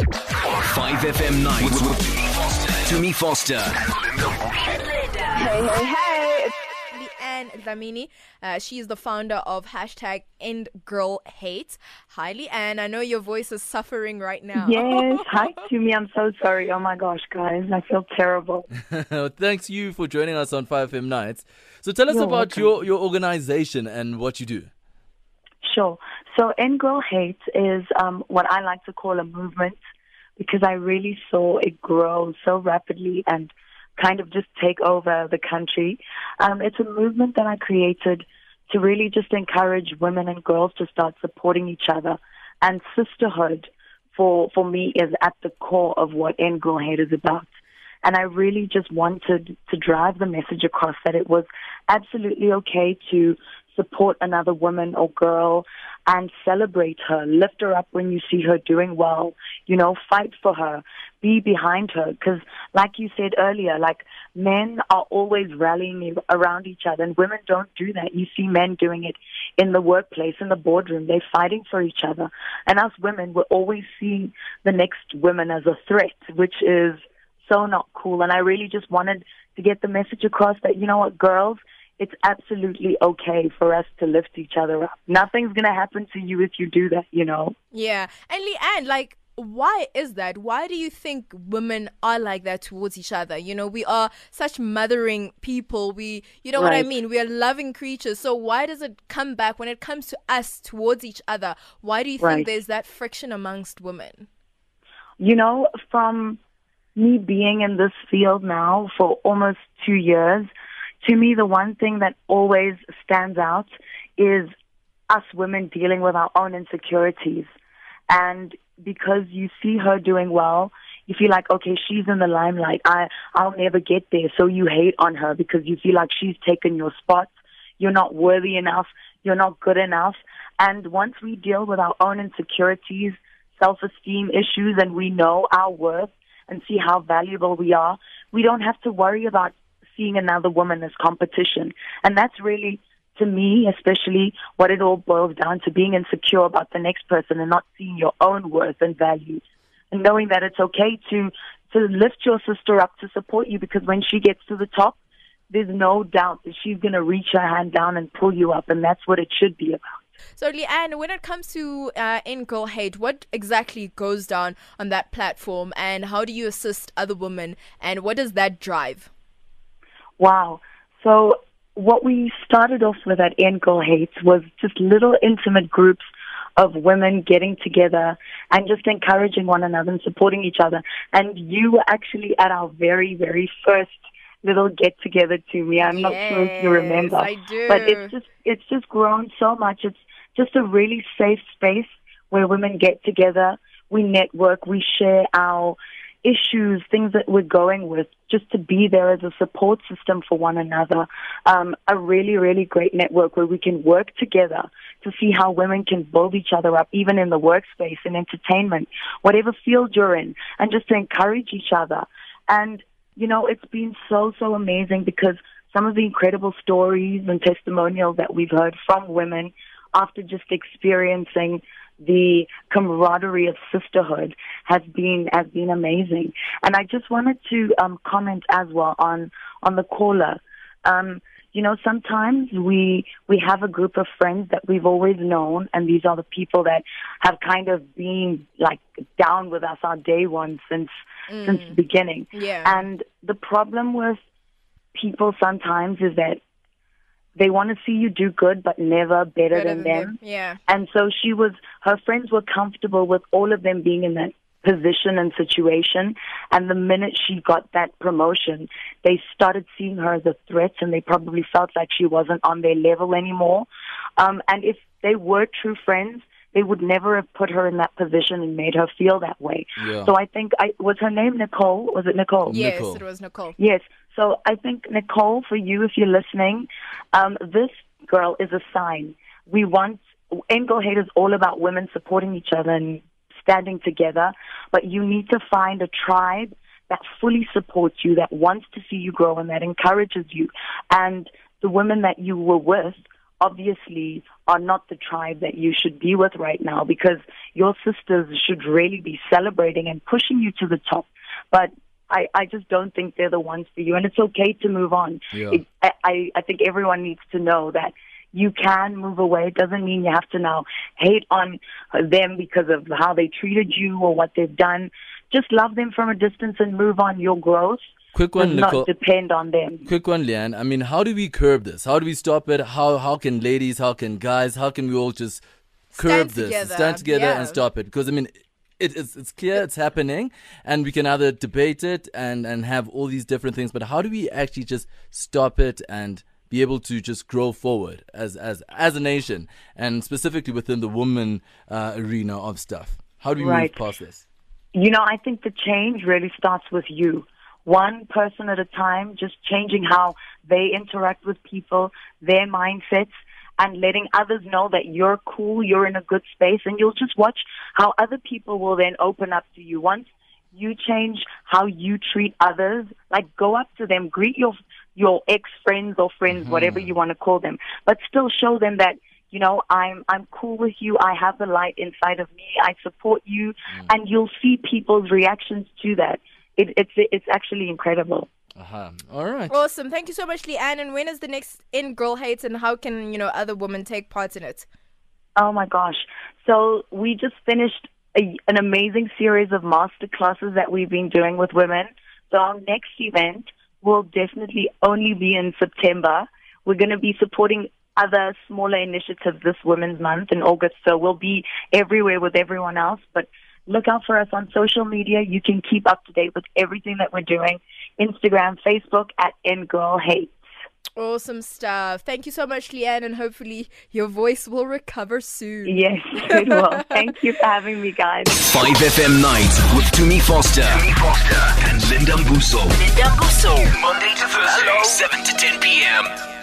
5FM nights with Tumi Foster. Hey, hey, hey. It's Leanne Dlamini. Uh, she is the founder of hashtag End Girl Hate. Hi, Leanne. I know your voice is suffering right now. Yes. Hi, Tumi. I'm so sorry. Oh my gosh, guys. I feel terrible. Thanks you for joining us on 5FM Nights. So tell us You're about welcome. your, your organization and what you do. Sure. So, End Girl Hate is um, what I like to call a movement because I really saw it grow so rapidly and kind of just take over the country. Um, it's a movement that I created to really just encourage women and girls to start supporting each other. And sisterhood, for, for me, is at the core of what End Girl Hate is about. And I really just wanted to drive the message across that it was absolutely okay to support another woman or girl and celebrate her, lift her up when you see her doing well, you know, fight for her, be behind her. Because, like you said earlier, like men are always rallying around each other, and women don't do that. You see men doing it in the workplace, in the boardroom. They're fighting for each other. And us women, we're always seeing the next women as a threat, which is so not cool. And I really just wanted to get the message across that, you know what, girls, it's absolutely okay for us to lift each other up. Nothing's going to happen to you if you do that, you know? Yeah. And Leanne, like, why is that? Why do you think women are like that towards each other? You know, we are such mothering people. We, you know what I mean? We are loving creatures. So why does it come back when it comes to us towards each other? Why do you think Right. there's that friction amongst women? You know, from me being in this field now for almost two years, to me, the one thing that always stands out is us women dealing with our own insecurities. And because you see her doing well, you feel like, okay, she's in the limelight. I, I'll never get there. So you hate on her because you feel like she's taken your spot. You're not worthy enough. You're not good enough. And once we deal with our own insecurities, self-esteem issues, and we know our worth and see how valuable we are, we don't have to worry about seeing another woman as competition. And that's really, to me, especially what it all boils down to being insecure about the next person and not seeing your own worth and value. And knowing that it's okay to, to lift your sister up to support you because when she gets to the top, there's no doubt that she's going to reach her hand down and pull you up. And that's what it should be about. So, Leanne, when it comes to uh, End Girl Hate, what exactly goes down on that platform and how do you assist other women and what does that drive? Wow. So what we started off with End Girl Hates was just little intimate groups of women getting together and just encouraging one another and supporting each other. And you were actually at our very, very first little get together Tumi. I'm not sure if you remember. I do. But it's just it's just grown so much. It's just a really safe space where women get together, we network, we share our issues, things that we're going with, just to be there as a support system for one another. Um, a really, really great network where we can work together to see how women can build each other up, even in the workspace and entertainment, whatever field you're in, and just to encourage each other. And, you know, it's been so, so amazing because some of the incredible stories and testimonials that we've heard from women after just experiencing the camaraderie of sisterhood has been has been amazing. And I just wanted to um, comment as well on on the caller. Um, you know, sometimes we we have a group of friends that we've always known, and these are the people that have kind of been like down with us on day one since since the beginning. Yeah. And the problem with people sometimes is that they want to see you do good, but never better, Better than, them. Yeah. And so she was, her friends were comfortable with all of them being in that position and situation. And the minute she got that promotion, they started seeing her as a threat and they probably felt like she wasn't on their level anymore. Um, and if they were true friends, they would never have put her in that position and made her feel that way. Yeah. So I think I was her name Nicole. Was it Nicole? Yes, Nicole. it was Nicole. Yes. So I think Nicole, for you, if you're listening, um, this girl is a sign. We want End Girl Hate is all about women supporting each other and standing together, but you need to find a tribe that fully supports you, that wants to see you grow, and that encourages you. And the women that you were with obviously are not the tribe that you should be with right now because your sisters should really be celebrating and pushing you to the top. But I, I just don't think they're the ones for you, and it's okay to move on. Yeah. It, I, I think everyone needs to know that you can move away. It doesn't mean you have to now hate on them because of how they treated you or what they've done. Just love them from a distance and move on. Your growth Quick does one, not Nicole. depend on them. Quick one, Leanne. I mean, how do we curb this? How do we stop it? How how can ladies, how can guys, how can we all just curb Stand this, together, stand together yeah. and stop it? Because I mean, it, it's it's clear it's happening, and we can either debate it and and have all these different things. But how do we actually just stop it and be able to just grow forward as as as a nation, and specifically within the woman uh, arena of stuff? How do we Right. move past this? You know, I think the change really starts with you. One person at a time, just changing how they interact with people, their mindsets, and letting others know that you're cool, you're in a good space, and you'll just watch how other people will then open up to you. Once you change how you treat others, like go up to them, greet your your ex friends or friends, mm-hmm. whatever you want to call them, but still show them that you know I'm I'm cool with you. I have the light inside of me. I support you, mm. and you'll see people's reactions to that. It, it's it's actually incredible. Uh-huh. All right. Awesome. Thank you so much, Leanne. And when is the next End Girl Hates and how can, you know, other women take part in it? Oh my gosh. So we just finished a, an amazing series of master classes that we've been doing with women. So our next event will definitely only be in September. We're going to be supporting other smaller initiatives this Women's Month in August. So we'll be everywhere with everyone else. But look out for us on social media. You can keep up to date with everything that we're doing. Instagram, Facebook at Girl Hate. Awesome stuff. Thank you so much, Leanne, and hopefully your voice will recover soon. Yes, it will. Thank you for having me, guys. 5FM Night with Tumi Foster. Tumi Foster and Linda Mbuso. Linda Busso. Monday to Thursday, 7 to 10 p.m.